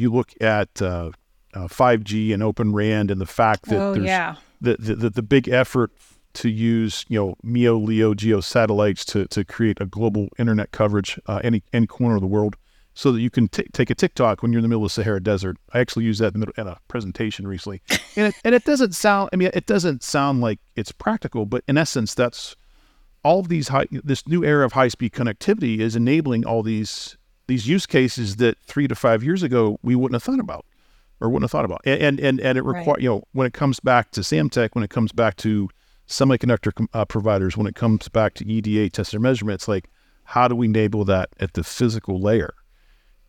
you look at uh, uh, 5G and Open RAN and the fact that Oh, there's yeah. the, the, the, the big effort to use you know MEO LEO geo satellites to, to create a global internet coverage uh, any any corner of the world so that you can t- take a TikTok when you're in the middle of the Sahara Desert. I actually used that in, the in a presentation recently, and it, and it doesn't sound. I mean, it doesn't sound like it's practical, but in essence, that's all of these high. This new era of high speed connectivity is enabling all these these use cases that three to five years ago we wouldn't have thought about or wouldn't have thought about. And and and, it Right. you know when it comes back to Samtec, when it comes back to semiconductor com- uh, providers, when it comes back to EDA test and measurement, it's like how do we enable that at the physical layer?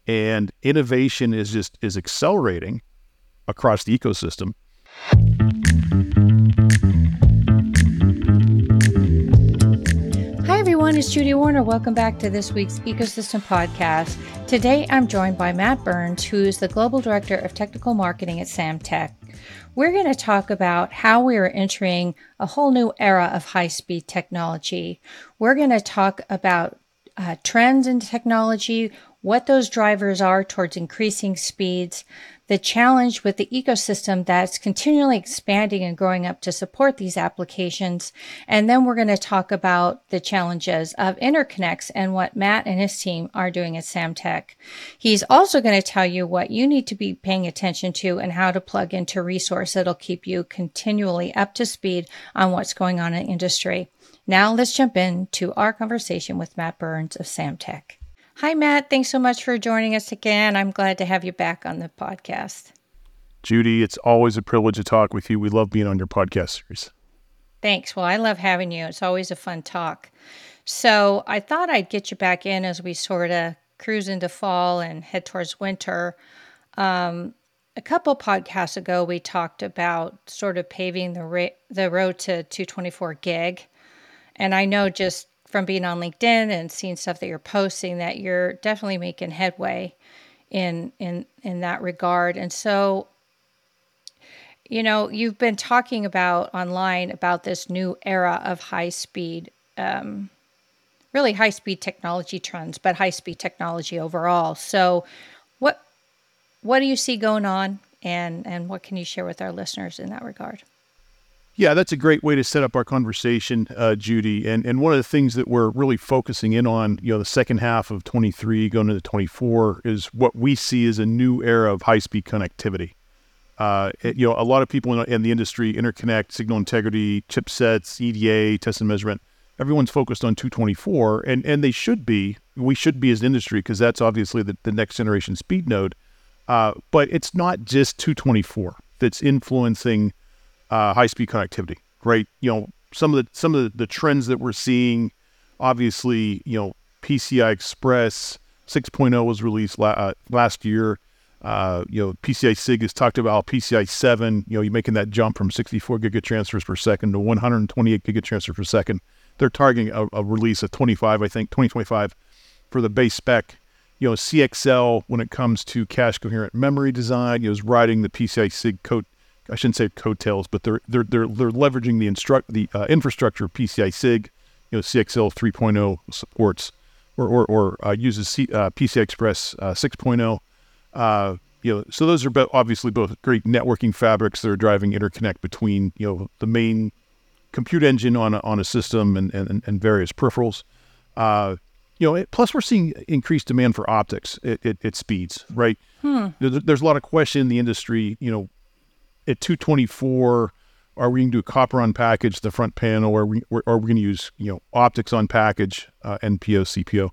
And innovation is just is accelerating across the ecosystem. Everyone. It's Judy Warner. Welcome back to this week's Ecosystem Podcast. Today, I'm joined by Matt Burns, who is the Global Director of Technical Marketing at Samtec. We're going to talk about how we are entering a whole new era of high speed technology. We're going to talk about uh, trends in technology, what those drivers are towards increasing speeds, the challenge with the ecosystem that's continually expanding and growing up to support these applications. And then we're going to talk about the challenges of interconnects and what Matt and his team are doing at Samtec. He's also going to tell you what you need to be paying attention to and how to plug into resource that'll keep you continually up to speed on what's going on in industry. Now let's jump into our conversation with Matt Burns of Samtec. Hi, Matt. Thanks so much for joining us again. I'm glad to have you back on the podcast. Judy, it's always a privilege to talk with you. We love being on your podcast series. Thanks. Well, I love having you. It's always a fun talk. So I thought I'd get you back in as we sort of cruise into fall and head towards winter. Um, a couple podcasts ago, we talked about sort of paving the ra- the road to 224 gig, and I know just from being on LinkedIn and seeing stuff that you're posting that you're definitely making headway in in in that regard. And so you know, you've been talking about online about this new era of high speed, um, really high speed technology trends, but high speed technology overall. So, what what do you see going on, and and what can you share with our listeners in that regard? Yeah, that's a great way to set up our conversation, uh, Judy. And and one of the things that we're really focusing in on, you know, the second half of 23 going into 24 is what we see as a new era of high speed connectivity. Uh, it- you know, a lot of people in, in the industry, interconnect, signal integrity, chipsets, EDA, test and measurement. Everyone's focused on 224, and and they should be. We should be as an industry because that's obviously the, the next generation speed node. Uh, but it's not just 224 that's influencing uh, high speed connectivity, right? You know, some of the some of the, trends that we're seeing, obviously, you know, PCI Express 6.0 was released la- uh, last year. Uh, you know, PCI SIG has talked about PCI 7. You know, you're making that jump from 64 gigatransfers per second to 128 gigatransfers per second. They're targeting a, a release of 25, I think, 2025 for the base spec. You know, CXL when it comes to cache coherent memory design, you know, is riding the PCI SIG code. I shouldn't say coattails, but they're they're they're, they're leveraging the instruct the uh, infrastructure of PCI SIG. You know, CXL 3.0 supports or or, or uh, uses C, uh, PCI Express uh, 6.0. Uh, you know, so those are bo- obviously both great networking fabrics that are driving interconnect between you know the main compute engine on a, on a system and, and, and various peripherals. Uh, you know, it, plus we're seeing increased demand for optics at, at, at speeds, right? There- There's a lot of question in the industry, you know, at 224, are we going to do a copper on package the front panel, or are we, are we going to use, you know, optics on package, uh, NPO, CPO,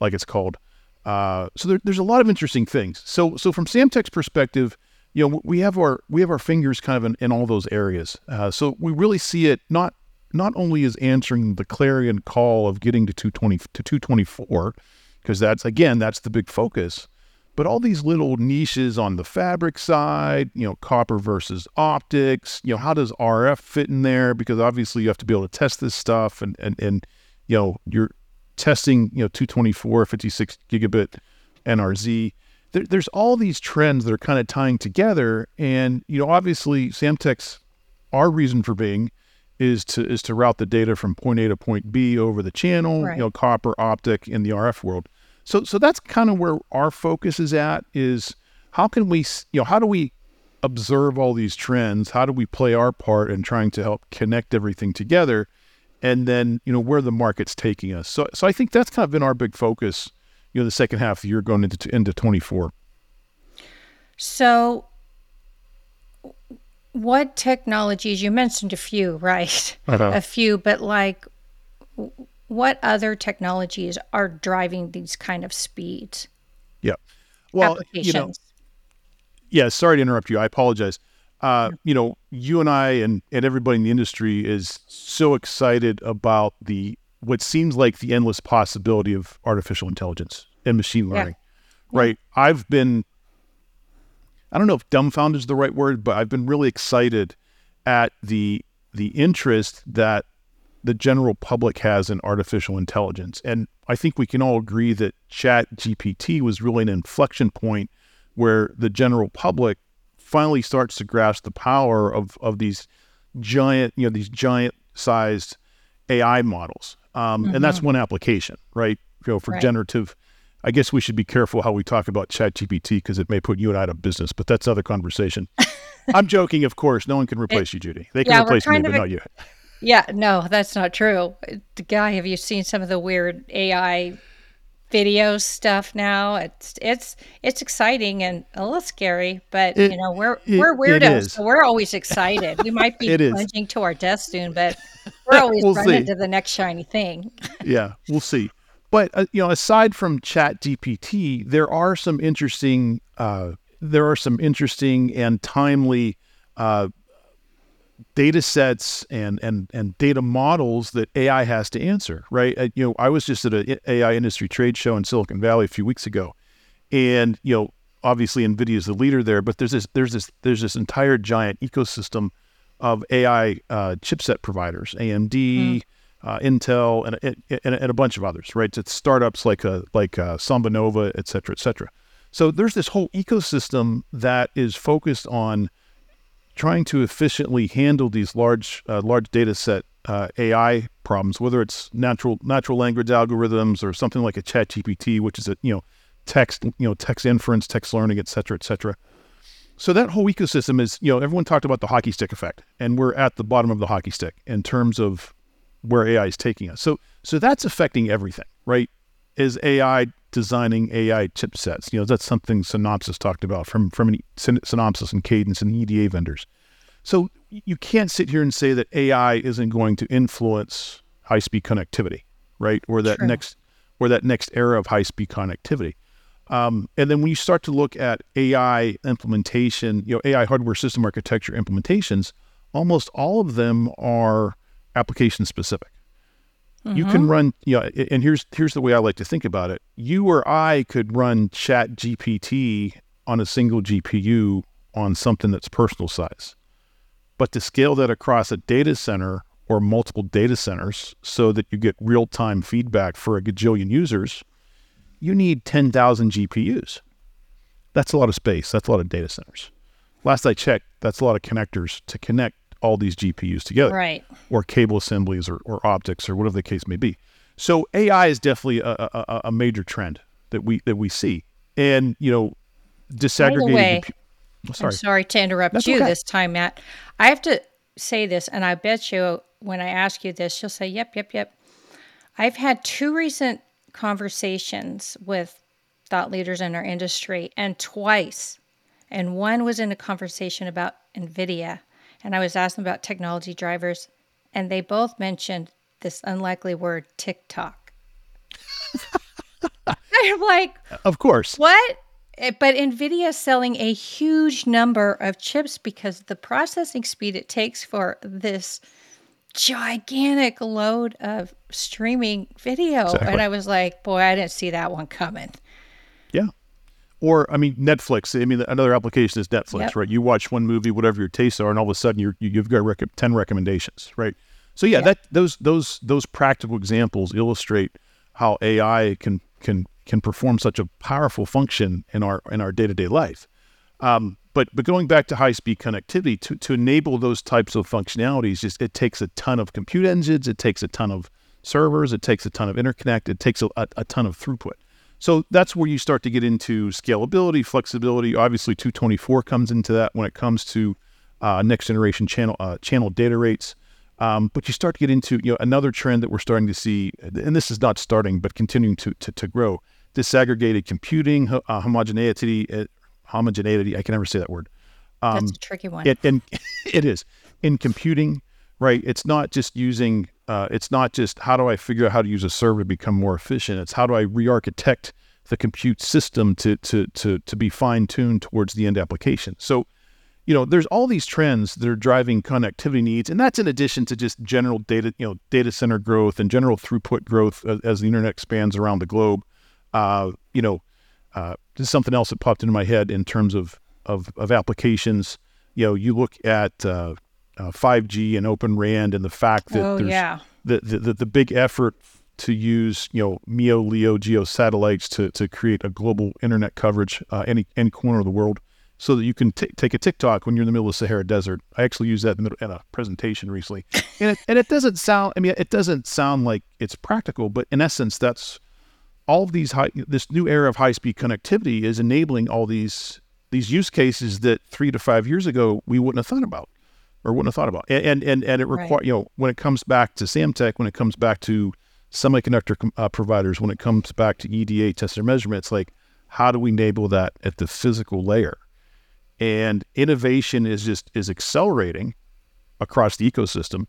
like it's called? Uh, so there, there's a lot of interesting things. So, so from Samtec's perspective, you know, we have our we have our fingers kind of in, in all those areas. Uh, so we really see it not not only as answering the clarion call of getting to 220 to 224, because that's again that's the big focus, but all these little niches on the fabric side, you know, copper versus optics, you know, how does RF fit in there? Because obviously you have to be able to test this stuff, and and and you know, you're testing, you know, 224, 56 gigabit NRZ there, there's all these trends that are kind of tying together, and you know, obviously, Samtec's our reason for being is to is to route the data from point A to point B over the channel, Right. you know, copper, optic in the RF world. So so that's kind of where our focus is at. Is how can we, you know, how do we observe all these trends? How do we play our part in trying to help connect everything together? And then, you know, where the market's taking us. So, so I think that's kind of been our big focus, you know, the second half of the year going into into 24. So, what technologies you mentioned a few, right? Uh-huh. A few, but like, what other technologies are driving these kind of speeds? Yeah. Well, you know, yeah, sorry to interrupt you. I apologize. Uh, you know, you and I and, and everybody in the industry is so excited about the what seems like the endless possibility of artificial intelligence and machine learning. Yeah. Right. Yeah. I've been I don't know if dumbfounded is the right word, but I've been really excited at the the interest that the general public has in artificial intelligence. And I think we can all agree that Chat GPT was really an inflection point where the general public finally starts to grasp the power of of these giant, you know, these giant sized AI models. Um, mm-hmm. And that's mm-hmm. one application, right? You know, for right. generative. I guess we should be careful how we talk about ChatGPT because it may put you and I out of business, but that's another conversation. I'm joking, of course. No one can replace it, you, Judy. They can yeah, replace me, but not you. Yeah, no, that's not true. The guy, have you seen some of the weird AI video stuff now. It's it's it's exciting and a little scary, but it, you know we're it, we're weirdos, so we're always excited. We might be plunging to our death soon, but we're always we'll running see. to the next shiny thing. yeah, we'll see. But uh, you know, aside from Chat GPT, there are some interesting uh, there are some interesting and timely uh, data sets and and and data models that AI has to answer, right? Uh, you know, I was just at an AI industry trade show in Silicon Valley a few weeks ago, and you know, obviously NVIDIA is the leader there, but there's this there's this there's this entire giant ecosystem of AI uh, chipset providers, AMD, mm. uh, Intel, and, and, and, a bunch of others, right? It's startups like a, uh, like uh, SambaNova, et cetera, et cetera. So there's this whole ecosystem that is focused on trying to efficiently handle these large uh, large data set uh, AI problems, whether it's natural natural language algorithms or something like a Chat GPT, which is a you know text you know text inference, text learning, et cetera, et cetera. So that whole ecosystem is you know everyone talked about the hockey stick effect, and we're at the bottom of the hockey stick in terms of where AI is taking us. So so that's affecting everything, right? Is AI designing AI chipsets. You know, that's something Synopsys talked about from from Synopsys and Cadence and EDA vendors. So you can't sit here and say that AI isn't going to influence high speed connectivity, right? Or that True. next or that next era of high speed connectivity. Um, and then when you start to look at AI implementation, you know, AI hardware system architecture implementations, almost all of them are application specific. Mm-hmm. You can mm-hmm. run, you know, and here's here's the way I like to think about it. You or I could run Chat GPT on a single GPU on something that's personal size. But to scale that across a data center or multiple data centers so that you get real time feedback for a gajillion users, you need 10,000 GPUs. That's a lot of space. That's a lot of data centers. Last I checked, that's a lot of connectors to connect all these GPUs together, right? Or cable assemblies, or, or optics, or whatever the case may be. So AI is definitely a, a, a major trend that we that we see, and you know, disaggregating. Way, oh, sorry. I'm sorry to interrupt That's you okay. this time, Matt. I have to say this, and I bet you when I ask you this, you'll say, "Yep, yep, yep." I've had two recent conversations with thought leaders in our industry, and twice, and one was in a conversation about NVIDIA and I was asking about technology drivers, and they both mentioned this unlikely word TikTok. I'm like, of course. What? Eh, but NVIDIA is selling a huge number of chips because the processing speed it takes for this gigantic load of streaming video. Exactly. And I was like, boy, I didn't see that one coming. Or I mean, Netflix. I mean, another application is Netflix, yep. right? You watch one movie, whatever your tastes are, and all of a sudden you're, you've got rec- ten recommendations, right? So yeah, that those those those practical examples illustrate how AI can can can perform such a powerful function in our in our day to day life. Um, but but going back to high speed connectivity to to enable those types of functionalities, just it takes a ton of compute engines, it takes a ton of servers, it takes a ton of interconnect, it takes a, a, a ton of throughput. So that's where you start to get into scalability, flexibility. Obviously, 224 comes into that when it comes to uh, next generation channel uh, channel data rates. Um, but you start to get into you know another trend that we're starting to see, and this is not starting, but continuing to to, to grow. Disaggregated computing, uh, homogeneity, uh, homogeneity. I can never say that word. Um, That's a tricky one. It, and it is in computing, right? It's not just using uh, it's not just how do I figure out how to use a server to become more efficient. It's how do I re-architect the compute system to to to to be fine tuned towards the end application. So, you know, there's all these trends that are driving connectivity needs, and that's in addition to just general data, you know, data center growth and general throughput growth as, as the internet expands around the globe. Uh, you know, uh, something else that popped into my head in terms of of, of applications. You know, you look at uh, uh, 5G and Open RAN and the fact that oh, there's yeah. the, the, the big effort to use you know MEO LEO geo satellites to, to create a global internet coverage uh, any any corner of the world so that you can t- take a TikTok when you're in the middle of the Sahara Desert. I actually used that in, middle, in a presentation recently, and it, and it doesn't sound. I mean, it doesn't sound like it's practical, but in essence, that's all of these high. This new era of high speed connectivity is enabling all these these use cases that three to five years ago we wouldn't have thought about or wouldn't have thought about. And and and it requires right. you know when it comes back to Samtec, when it comes back to semiconductor uh, providers, when it comes back to EDA test and measurement, it's like how do we enable that at the physical layer? And innovation is just is accelerating across the ecosystem,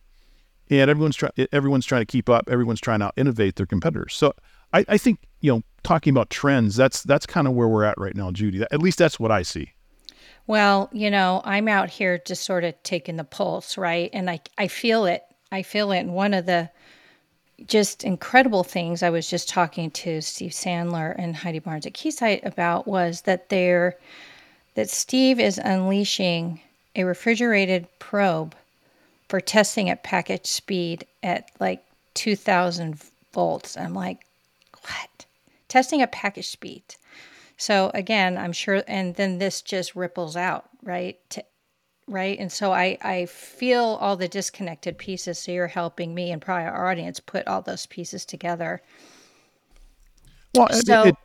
and everyone's trying everyone's trying to keep up. Everyone's trying to innovate their competitors. So I, I think you know talking about trends, that's that's kind of where we're at right now, Judy. At least that's what I see. Well, you know, I'm out here just sort of taking the pulse, right? And I, I feel it. I feel it. And one of the just incredible things I was just talking to Steve Sandler and Heidi Barnes at Keysight about was that they're that Steve is unleashing a refrigerated probe for testing at package speed at like 2000 volts. I'm like, what? Testing at package speed. So again, I'm sure, and then this just ripples out, right? To, right. And so I, I feel all the disconnected pieces. So you're helping me and probably our audience put all those pieces together. Well, so, it, it,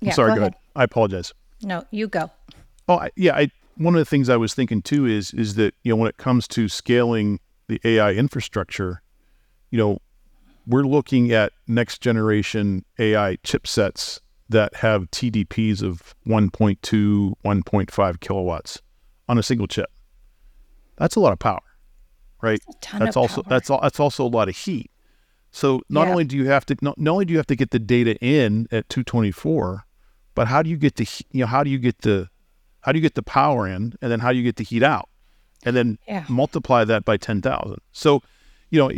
yeah, sorry, go, go ahead. ahead. I apologize. No, you go. Oh, I, yeah. I, one of the things I was thinking too is, is that, you know, when it comes to scaling the AI infrastructure, you know, we're looking at next generation AI chipsets that have TDPs of 1.2, 1.5 kilowatts on a single chip. That's a lot of power, right? That's, that's also power. that's that's also a lot of heat. So not yeah. only do you have to not, not only do you have to get the data in at 224, but how do you get the you know how do you get the how do you get the power in and then how do you get the heat out and then yeah. multiply that by 10,000. So, you know,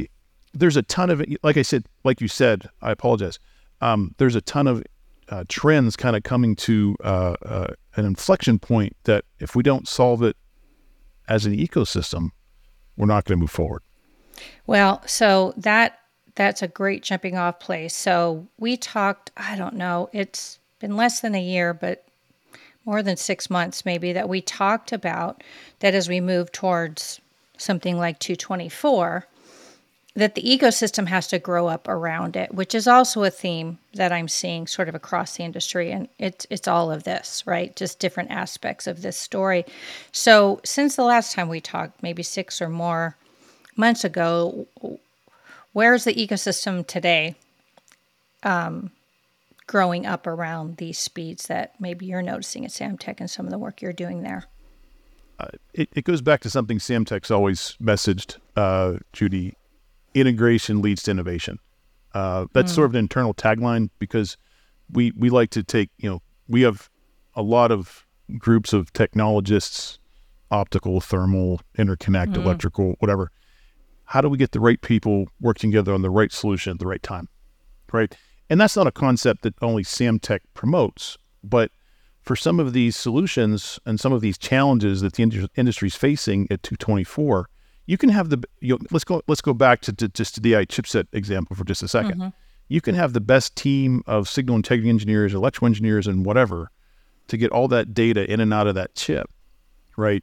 there's a ton of like I said, like you said, I apologize. Um, there's a ton of uh, trends kind of coming to uh, uh, an inflection point that if we don't solve it as an ecosystem, we're not going to move forward. Well, so that that's a great jumping off place. So we talked, I don't know, it's been less than a year, but more than six months maybe, that we talked about that as we move towards something like 224, that the ecosystem has to grow up around it, which is also a theme that I'm seeing sort of across the industry. And it's it's all of this, right? Just different aspects of this story. So since the last time we talked, maybe six or more months ago, where's the ecosystem today? Um, growing up around these speeds that maybe you're noticing at Samtec and some of the work you're doing there. Uh, it, it goes back to something Samtec's always messaged, uh, Judy integration leads to innovation. Uh, that's mm. sort of an internal tagline because we we like to take you know we have a lot of groups of technologists, optical, thermal, interconnect, mm. electrical, whatever. How do we get the right people working together on the right solution at the right time, right? And that's not a concept that only Samtec promotes, but for some of these solutions and some of these challenges that the industry is facing at 224, you can have the you know, let's go let's go back to, to just to the AI chipset example for just a 2nd mm-hmm. You can have the best team of signal integrity engineers, electrical engineers, and whatever to get all that data in and out of that chip, right?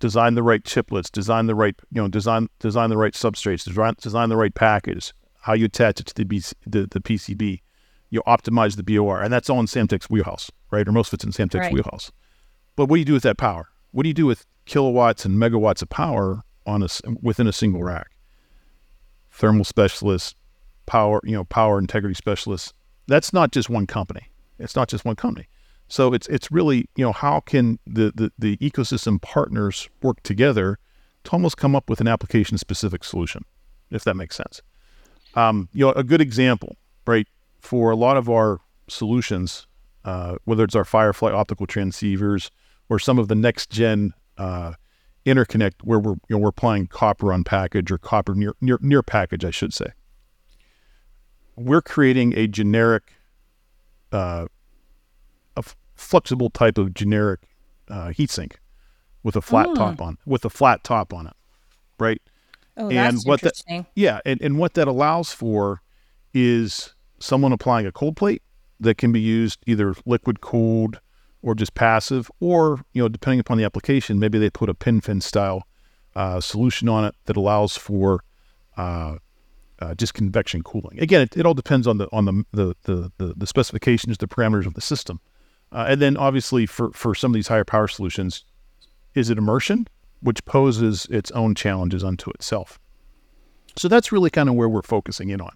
Design the right chiplets, design the right you know design design the right substrates, design design the right package, how you attach it to the BC, the, the PCB, you optimize the BOR, and that's all in Samtec's wheelhouse, right? Or most of it's in Samtec's Right. wheelhouse. But what do you do with that power? What do you do with kilowatts and megawatts of power on a within a single rack? Thermal specialists, power, you know, power integrity specialists. That's not just one company. It's not just one company. So it's it's really you know how can the the, the ecosystem partners work together to almost come up with an application specific solution, if that makes sense. Um, you know, a good example, right, for a lot of our solutions, uh, whether it's our Firefly optical transceivers or some of the next gen uh, interconnect where we're you know we're applying copper on package or copper near near near package, I should say. We're creating a generic, uh, a f- flexible type of generic uh, heatsink with a flat Mm. top on with a flat top on it, right? Oh, And that's what interesting. Yeah, and, and what that allows for is someone applying a cold plate that can be used either liquid cooled or just passive, or you know, depending upon the application, maybe they put a pin fin style uh, solution on it that allows for uh, uh, just convection cooling. Again, it, it all depends on the on the the, the the the specifications, the parameters of the system, uh, and then obviously for for some of these higher power solutions, is it immersion, which poses its own challenges unto itself. So that's really kind of where we're focusing in on.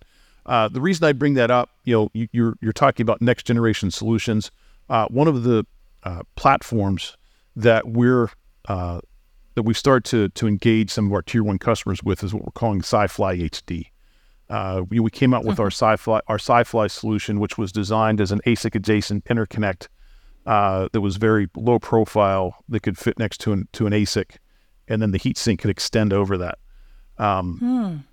Uh, the reason I bring that up, you know, you, you're you're talking about next generation solutions. Uh, one of the uh, platforms that we're uh, that we start to to engage some of our tier one customers with is what we're calling Si-Fly HD. Uh, we, we came out with our Si-Fly our Si-Fly solution, which was designed as an ASIC adjacent interconnect uh, that was very low profile that could fit next to an to an ASIC, and then the heatsink could extend over that. Um,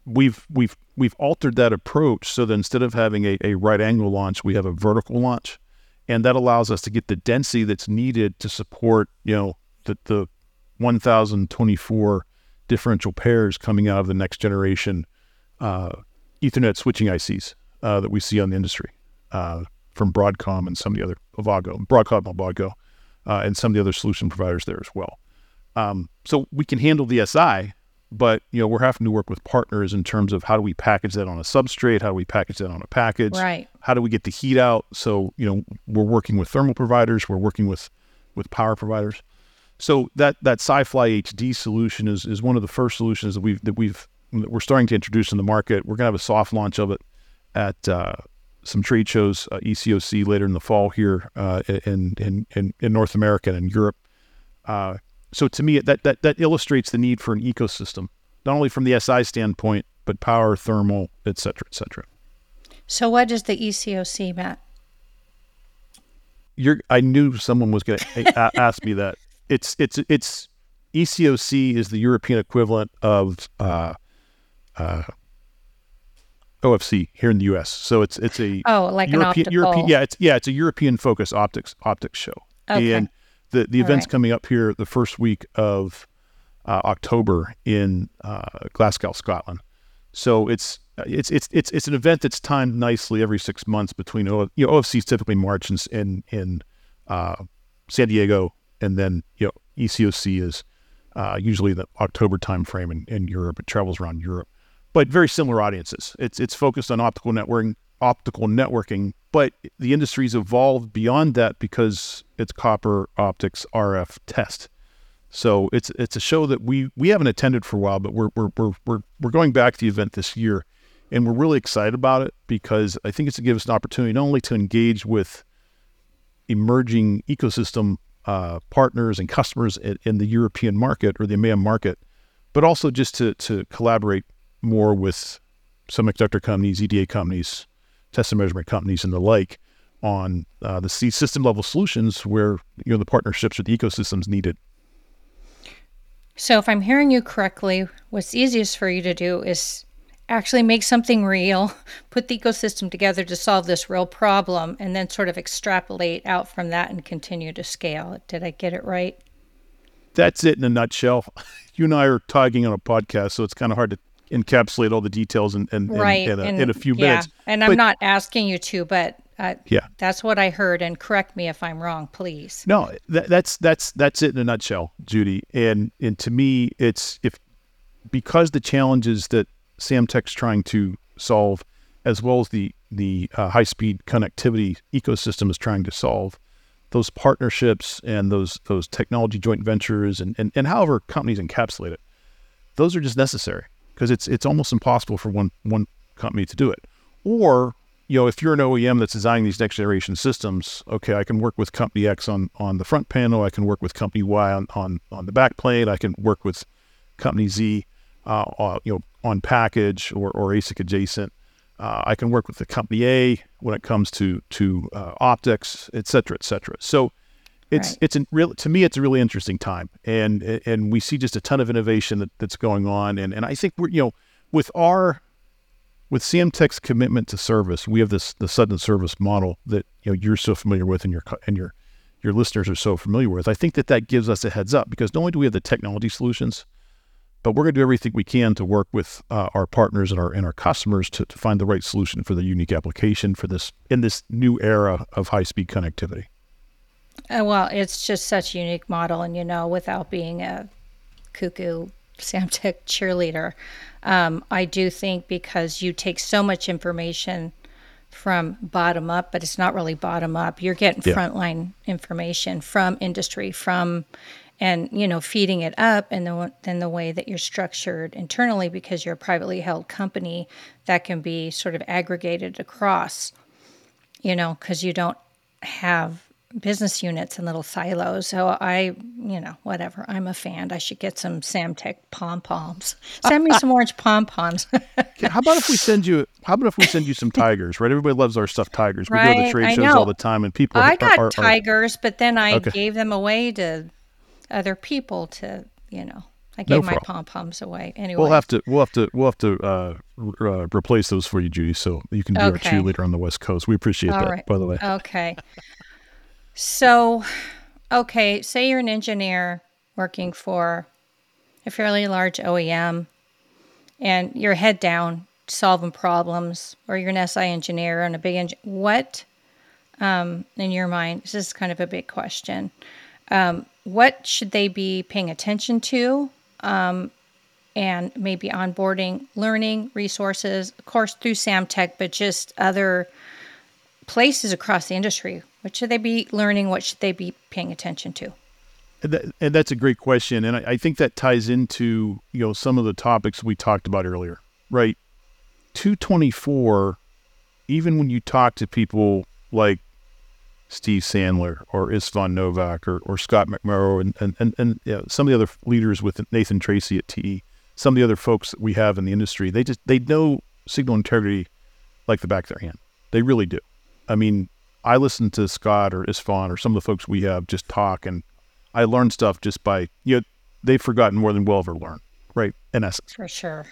We've we've we've altered that approach so that instead of having a, a right angle launch, we have a vertical launch, and that allows us to get the density that's needed to support you know the the 1,024 differential pairs coming out of the next generation uh, Ethernet switching ICs uh, that we see on the industry uh, from Broadcom and some of the other Avago, Broadcom, Avago, uh, and some of the other solution providers there as well. Um, so we can handle the SI, but you know we're having to work with partners in terms of how do we package that on a substrate, how do we package that on a package, Right. how do we get the heat out? So you know we're working with thermal providers, we're working with with power providers. So that that Si-Fly HD solution is is one of the first solutions that we've that we've that we're starting to introduce in the market. We're gonna have a soft launch of it at uh, some trade shows, uh, ECOC later in the fall here uh, in, in in in North America and in Europe. So to me, that that that illustrates the need for an ecosystem, not only from the SI standpoint, but power, thermal, et cetera, et cetera. So, what is the ECOC, Matt? You're, I knew someone was going to ask me that. It's it's it's ECOC is the European equivalent of uh, uh, OFC here in the U.S. So it's it's a Oh, like an European, optical. European, yeah, it's yeah, it's a European focused optics optics show, Okay. and the the All event's right. coming up here the first week of uh, October in uh, Glasgow, Scotland. So it's it's it's it's it's an event that's timed nicely every six months between O- you know OFC is typically March in in, in uh, San Diego, and then you know ECOC is uh, usually the October timeframe in, in Europe. It travels around Europe, but very similar audiences. It's it's focused on optical networking, optical networking, but the industry's evolved beyond that because it's copper optics RF test. So it's it's a show that we we haven't attended for a while, but we're we're we're we're, we're going back to the event this year, and we're really excited about it because I think it's to give us an opportunity not only to engage with emerging ecosystem uh, partners and customers in, in the European market or the EMEA market, but also just to to collaborate more with semiconductor companies, EDA companies, test and measurement companies, and the like on uh, the C system level solutions where you know the partnerships with the ecosystems needed. So, if I'm hearing you correctly, what's easiest for you to do is actually make something real, put the ecosystem together to solve this real problem, and then sort of extrapolate out from that and continue to scale. Did I get it right? That's it in a nutshell. You and I are talking on a podcast, so it's kind of hard to encapsulate all the details in, in, in- right. in, a, and- in a few yeah. minutes. And I'm not asking you to, but uh, Yeah. that's what I heard. And correct me if I'm wrong, please. No, that, that's that's that's it in a nutshell, Judy. And and to me, it's if because the challenges that Samtec's trying to solve as well as the the uh, high speed connectivity ecosystem is trying to solve, those partnerships and those those technology joint ventures and, and, and however companies encapsulate it, those are just necessary because it's it's almost impossible for one one company to do it. Or you know, if you're an OEM that's designing these next generation systems, okay, I can work with company X on on the front panel, I can work with company Y on on, on the back plate, I can work with company Z, uh, uh, you know, on package or, or ASIC adjacent. Uh, I can work with the company A when it comes to to uh, optics, et cetera, et cetera. So it's right. it's a real to me it's a really interesting time, and and we see just a ton of innovation that, that's going on, and and I think we're you know with our with Samtec's commitment to service, we have this the sudden service model that you know you're so familiar with, and your and your your listeners are so familiar with. I think that that gives us a heads up because not only do we have the technology solutions, but we're going to do everything we can to work with uh, our partners and our and our customers to, to find the right solution for the unique application for this in this new era of high speed connectivity. Uh, well, it's just such a unique model, and you know, without being a cuckoo Samtec cheerleader, um, I do think because you take so much information from bottom up, but it's not really bottom up. You're getting yeah. frontline information from industry, from and you know feeding it up and then then the way that you're structured internally because you're a privately held company that can be sort of aggregated across you know because you don't have business units and little silos. So I, you know, whatever. I'm a fan. I should get some Samtec pom poms. Send me some orange pom poms. how about if we send you? How about if we send you some tigers? Right, everybody loves our stuffed tigers. We right? go to trade shows all the time, and people. I got are, are, tigers, but then I okay. gave them away to other people to, you know. I gave no my pom poms away. Anyway, we'll have to we'll have to we'll have to uh, uh, replace those for you, Judy, so you can be okay. our cheerleader on the West Coast. We appreciate all that, right. by the way. Okay. So, okay, say you're an engineer working for a fairly large OEM and you're head down solving problems, or you're an SI engineer on a big engine. What, um, in your mind, this is kind of a big question. Um, what should they be paying attention to? Um, and maybe onboarding, learning resources, of course, through Samtec, but just other places across the industry what should they be learning? What should they be paying attention to? And, that, and that's a great question, and I, I think that ties into you know some of the topics we talked about earlier, right? Two twenty four. Even when you talk to people like Steve Sandler or Istvan Novak or, or Scott McMorrow and, and, and, and you know, some of the other leaders with Nathan Tracy at TE, some of the other folks that we have in the industry, they just they know signal integrity like the back of their hand. They really do. I mean, I listen to Scott or Istvan or some of the folks we have just talk, and I learn stuff just by you know they've forgotten more than we'll ever learn, right? In essence, for sure.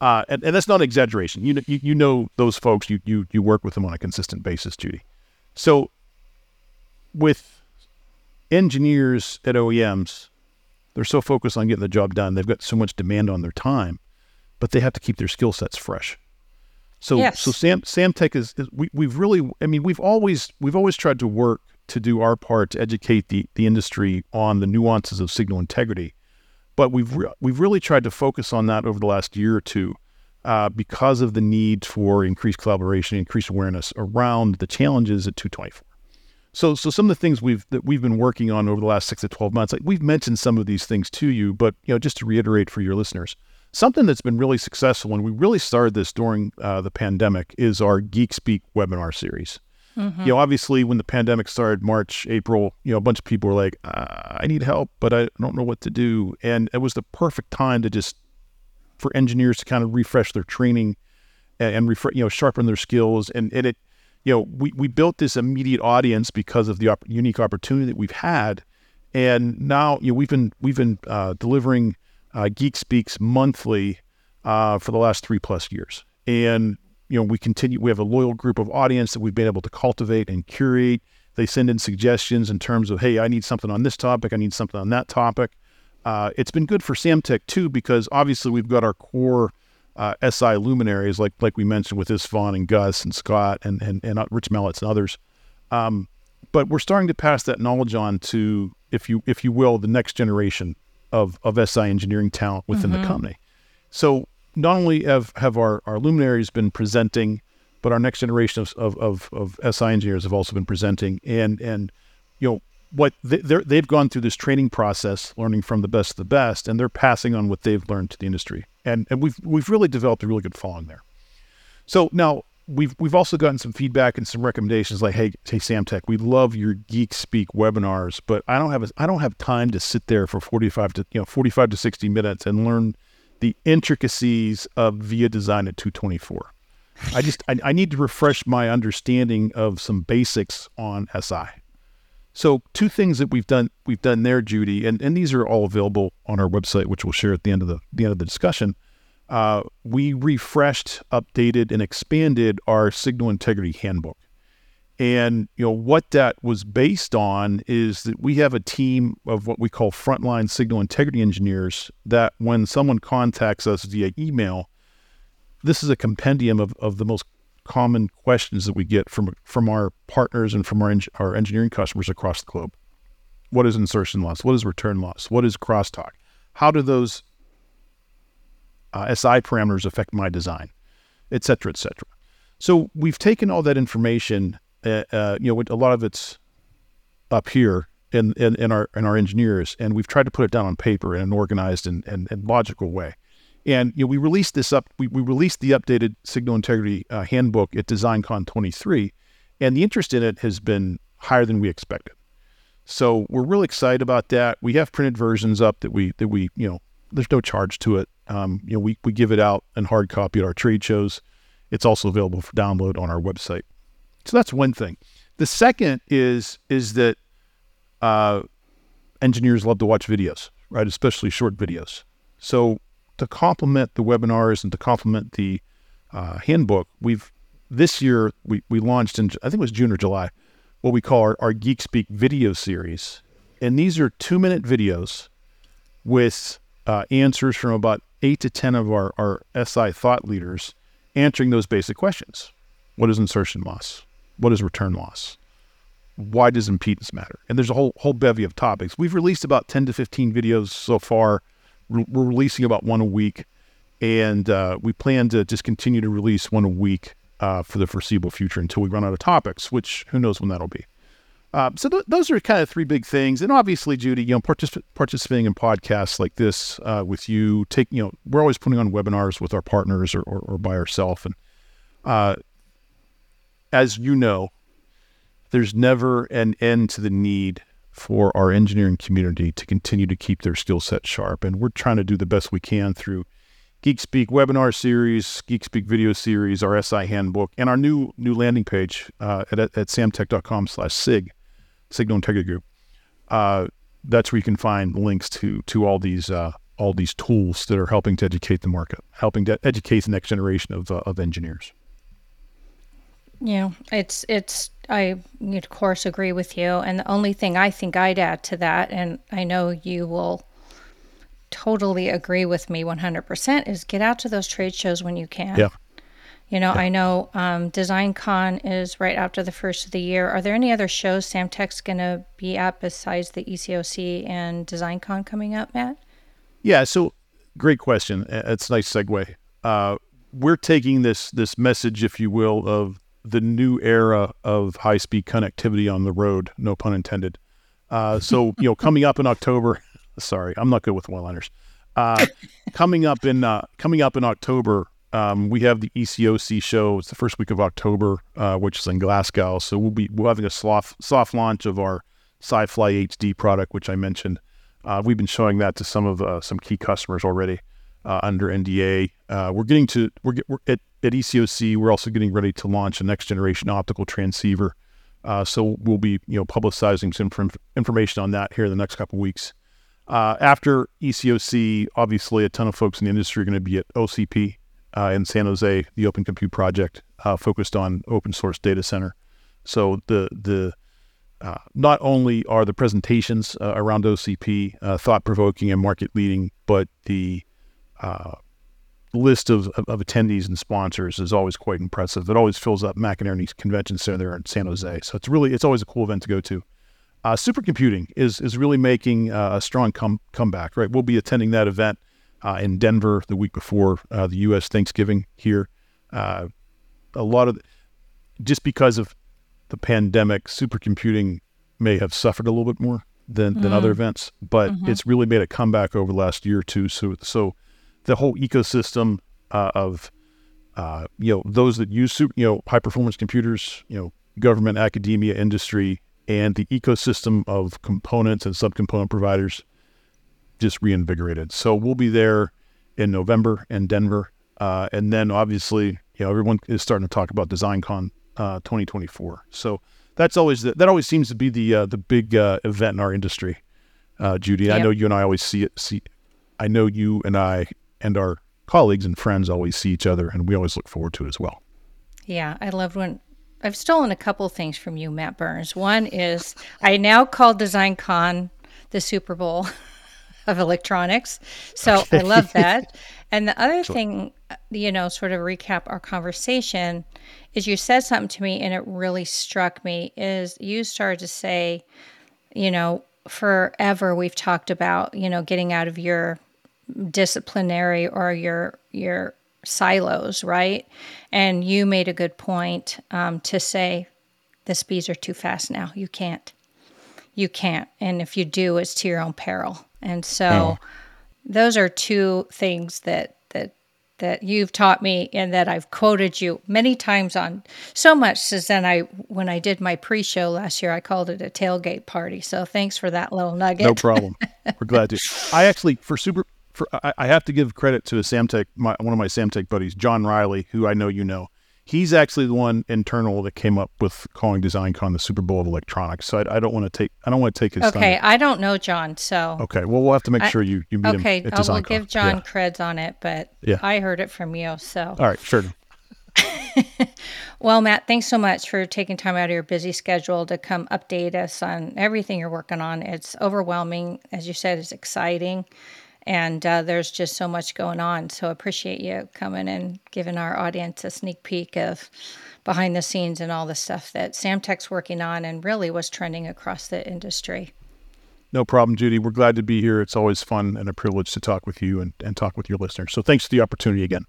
Uh, and, and that's not an exaggeration. You know, you, you know those folks. You you you work with them on a consistent basis, Judy. So with engineers at OEMs, they're so focused on getting the job done. They've got so much demand on their time, but they have to keep their skill sets fresh. So yes. so Sam Samtec is, is, we we've really I mean we've always we've always tried to work to do our part to educate the the industry on the nuances of signal integrity, but we've re- we've really tried to focus on that over the last year or two. Uh, because of the need for increased collaboration, increased awareness around the challenges at 224. So, so some of the things we've that we've been working on over the last six to 12 months, like we've mentioned some of these things to you, but you know, just to reiterate for your listeners, Something that's been really successful, and we really started this during uh, the pandemic, is our Geek Speak webinar series. Mm-hmm. You know, obviously, when the pandemic started, March, April, you know, a bunch of people were like, uh, "I need help, but I don't know what to do," and it was the perfect time to just for engineers to kind of refresh their training and, and refresh, you know, sharpen their skills, and, and it, you know, we we built this immediate audience because of the op- unique opportunity that we've had, and now you know we've been we've been uh, delivering uh, Geek Speaks monthly uh, for the last three plus years. And, you know, we continue, we have a loyal group of audience that we've been able to cultivate and curate. They send in suggestions in terms of, hey, I need something on this topic, I need something on that topic. Uh, it's been good for Samtec too, because obviously we've got our core uh, SI luminaries, like like we mentioned with Istvan and Gus and Scott and, and, and uh, Rich Mellitz and others. Um, but we're starting to pass that knowledge on to, if you if you will, the next generation of, of SI engineering talent within mm-hmm. the company. So not only have, have our, our luminaries been presenting, but our next generation of, of, of, of SI engineers have also been presenting. And, and you know, what they, they've gone through this training process, learning from the best of the best, and they're passing on what they've learned to the industry. And, and we've, we've really developed a really good following there. So now we've we've also gotten some feedback and some recommendations like hey hey Samtec we love your geek speak webinars but I don't have a, I don't have time to sit there for 45 to you know 45 to 60 minutes and learn the intricacies of VIA design at 224 I just I, I need to refresh my understanding of some basics on SI so two things that we've done we've done there Judy and and these are all available on our website which we'll share at the end of the the end of the discussion uh, we refreshed, updated, and expanded our signal integrity handbook. And you know what that was based on is that we have a team of what we call frontline signal integrity engineers. That when someone contacts us via email, this is a compendium of, of the most common questions that we get from from our partners and from our our engineering customers across the globe. What is insertion loss? What is return loss? What is crosstalk? How do those uh, SI parameters affect my design, et cetera, et cetera. So we've taken all that information, uh, uh, you know, a lot of it's up here in, in, in, our in our engineers, and we've tried to put it down on paper in an organized and, and, and logical way. And you know, we released this up. We, we released the updated signal integrity uh, handbook at DesignCon 23, and the interest in it has been higher than we expected. So we're really excited about that. We have printed versions up that we that we you know there's no charge to it. Um, you know, we, we give it out in hard copy at our trade shows. It's also available for download on our website. So that's one thing. The second is is that uh, engineers love to watch videos, right? Especially short videos. So to complement the webinars and to complement the uh, handbook, we've this year we, we launched in I think it was June or July, what we call our, our Geek Speak video series. And these are two minute videos with uh, answers from about eight to 10 of our, our SI thought leaders answering those basic questions. What is insertion loss? What is return loss? Why does impedance matter? And there's a whole whole bevy of topics. We've released about 10 to 15 videos so far. We're releasing about one a week, and uh, we plan to just continue to release one a week uh, for the foreseeable future until we run out of topics, which who knows when that'll be. Uh, so th- those are kind of three big things, and obviously, Judy, you know, particip- participating in podcasts like this uh, with you, take you know, we're always putting on webinars with our partners or, or, or by ourselves, and uh, as you know, there's never an end to the need for our engineering community to continue to keep their skill set sharp, and we're trying to do the best we can through Geek Speak webinar series, Geek Speak video series, our SI handbook, and our new new landing page uh, at, at samtec.com/sig Signal Integrity Group. Uh, that's where you can find links to to all these uh, all these tools that are helping to educate the market, helping to educate the next generation of uh, of engineers. Yeah, it's it's I of course agree with you, and the only thing I think I'd add to that, and I know you will totally agree with me 100% is get out to those trade shows when you can. Yeah. You know, yeah. I know um, DesignCon is right after the first of the year. Are there any other shows Samtec's going to be at besides the ECOC and Design Con coming up, Matt? Yeah, so great question. It's a nice segue. Uh, we're taking this this message, if you will, of the new era of high speed connectivity on the road. No pun intended. Uh, so you know, coming up in October. Sorry, I'm not good with one-liners. Uh, coming up in uh, coming up in October, um, we have the ECOC show. It's the first week of October, uh, which is in Glasgow. So we'll be we're having a soft soft launch of our Si-Fly HD product, which I mentioned. Uh, we've been showing that to some of uh, some key customers already uh, under NDA. Uh, we're getting to we're, we're, at, at ECOC. We're also getting ready to launch a next generation optical transceiver. Uh, so we'll be you know publicizing some information on that here in the next couple weeks. after ECOC, obviously, a ton of folks in the industry are going to be at OCP, uh, in San Jose, the Open Compute Project, uh, focused on open source data center. So the the uh, not only are the presentations uh, around OCP uh, thought provoking and market leading, but the uh, list of, of, of, attendees and sponsors is always quite impressive. It always fills up McEnery's Convention Center there in San Jose. So it's really it's always a cool event to go to. supercomputing is is really making a strong come, comeback. Right, we'll be attending that event uh, in Denver the week before uh, the U.S. Thanksgiving here. Uh, a lot of just because of the pandemic, supercomputing may have suffered a little bit more than, than other events, but it's really made a comeback over the last year or two. So, so the whole ecosystem uh, of uh, you know those that use super, you know high performance computers, you know government, academia, industry, and the ecosystem of components and subcomponent providers just reinvigorated. So we'll be there in November in Denver, uh, and then obviously you know everyone is starting to talk about DesignCon uh, 2024. So that's always the, that always seems to be the uh, the big uh, event in our industry, uh, Judy. I know you and I always see it. See, I know you and I and our colleagues and friends always see each other, and we always look forward to it as well. Yeah, I loved when I've stolen a couple things from you, Matt Burns. One is I now call DesignCon the Super Bowl of electronics. So I love that. And the other thing, uh, you know, sort of recap our conversation, is you said something to me and it really struck me is you started to say, you know, forever we've talked about, you know, getting out of your disciplinary or your your silos, right? And you made a good point um, to say the speeds are too fast now. You can't. You can't. And if you do, it's to your own peril. And so those are two things that that that you've taught me and that I've quoted you many times on so much since then I when I did my pre-show last year I called it a tailgate party. So thanks for that little nugget. No problem. We're glad to. I actually for super. For, I, I have to give credit to a Samtec, my, one of my Samtec buddies, John Riley, who I know you know. He's actually the one internal that came up with calling DesignCon the Super Bowl of electronics. So I, I don't want to take I don't want to take his time. Okay, thunder. I don't know John, so Okay. Well, we'll have to make I- sure you you meet Okay, him at oh, I will give John Yeah. creds on it, but Yeah. I heard it from you. So, All right. Sure. well, Matt, thanks so much for taking time out of your busy schedule to come update us on everything you're working on. It's overwhelming, as you said, it's exciting, and uh, there's just so much going on. So, appreciate you coming and giving our audience a sneak peek of behind the scenes and all the stuff that Samtec's working on and really was trending across the industry. No problem, Judy. We're glad to be here. It's always fun and a privilege to talk with you and, and talk with your listeners. So thanks for the opportunity again.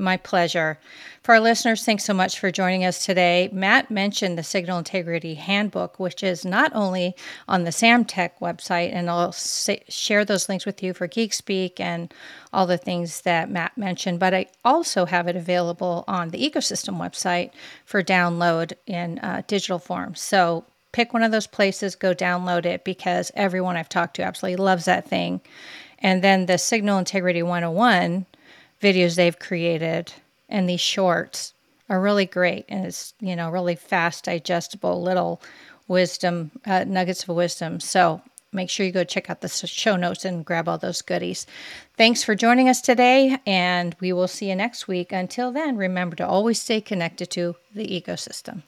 My pleasure. For our listeners, thanks so much for joining us today. Matt mentioned the Signal Integrity Handbook, which is not only on the Samtec website, and I'll share those links with you for Geek Speak and all the things that Matt mentioned, but I also have it available on the EEcosystem website for download in uh, digital form. So pick one of those places, go download it because everyone I've talked to absolutely loves that thing. And then the Signal Integrity 101 videos they've created and these shorts are really great and it's you know really fast digestible little wisdom uh, nuggets of wisdom. So make sure you go check out the show notes and grab all those goodies. Thanks for joining us today and we will see you next week. Until then remember to always stay connected to the ecosystem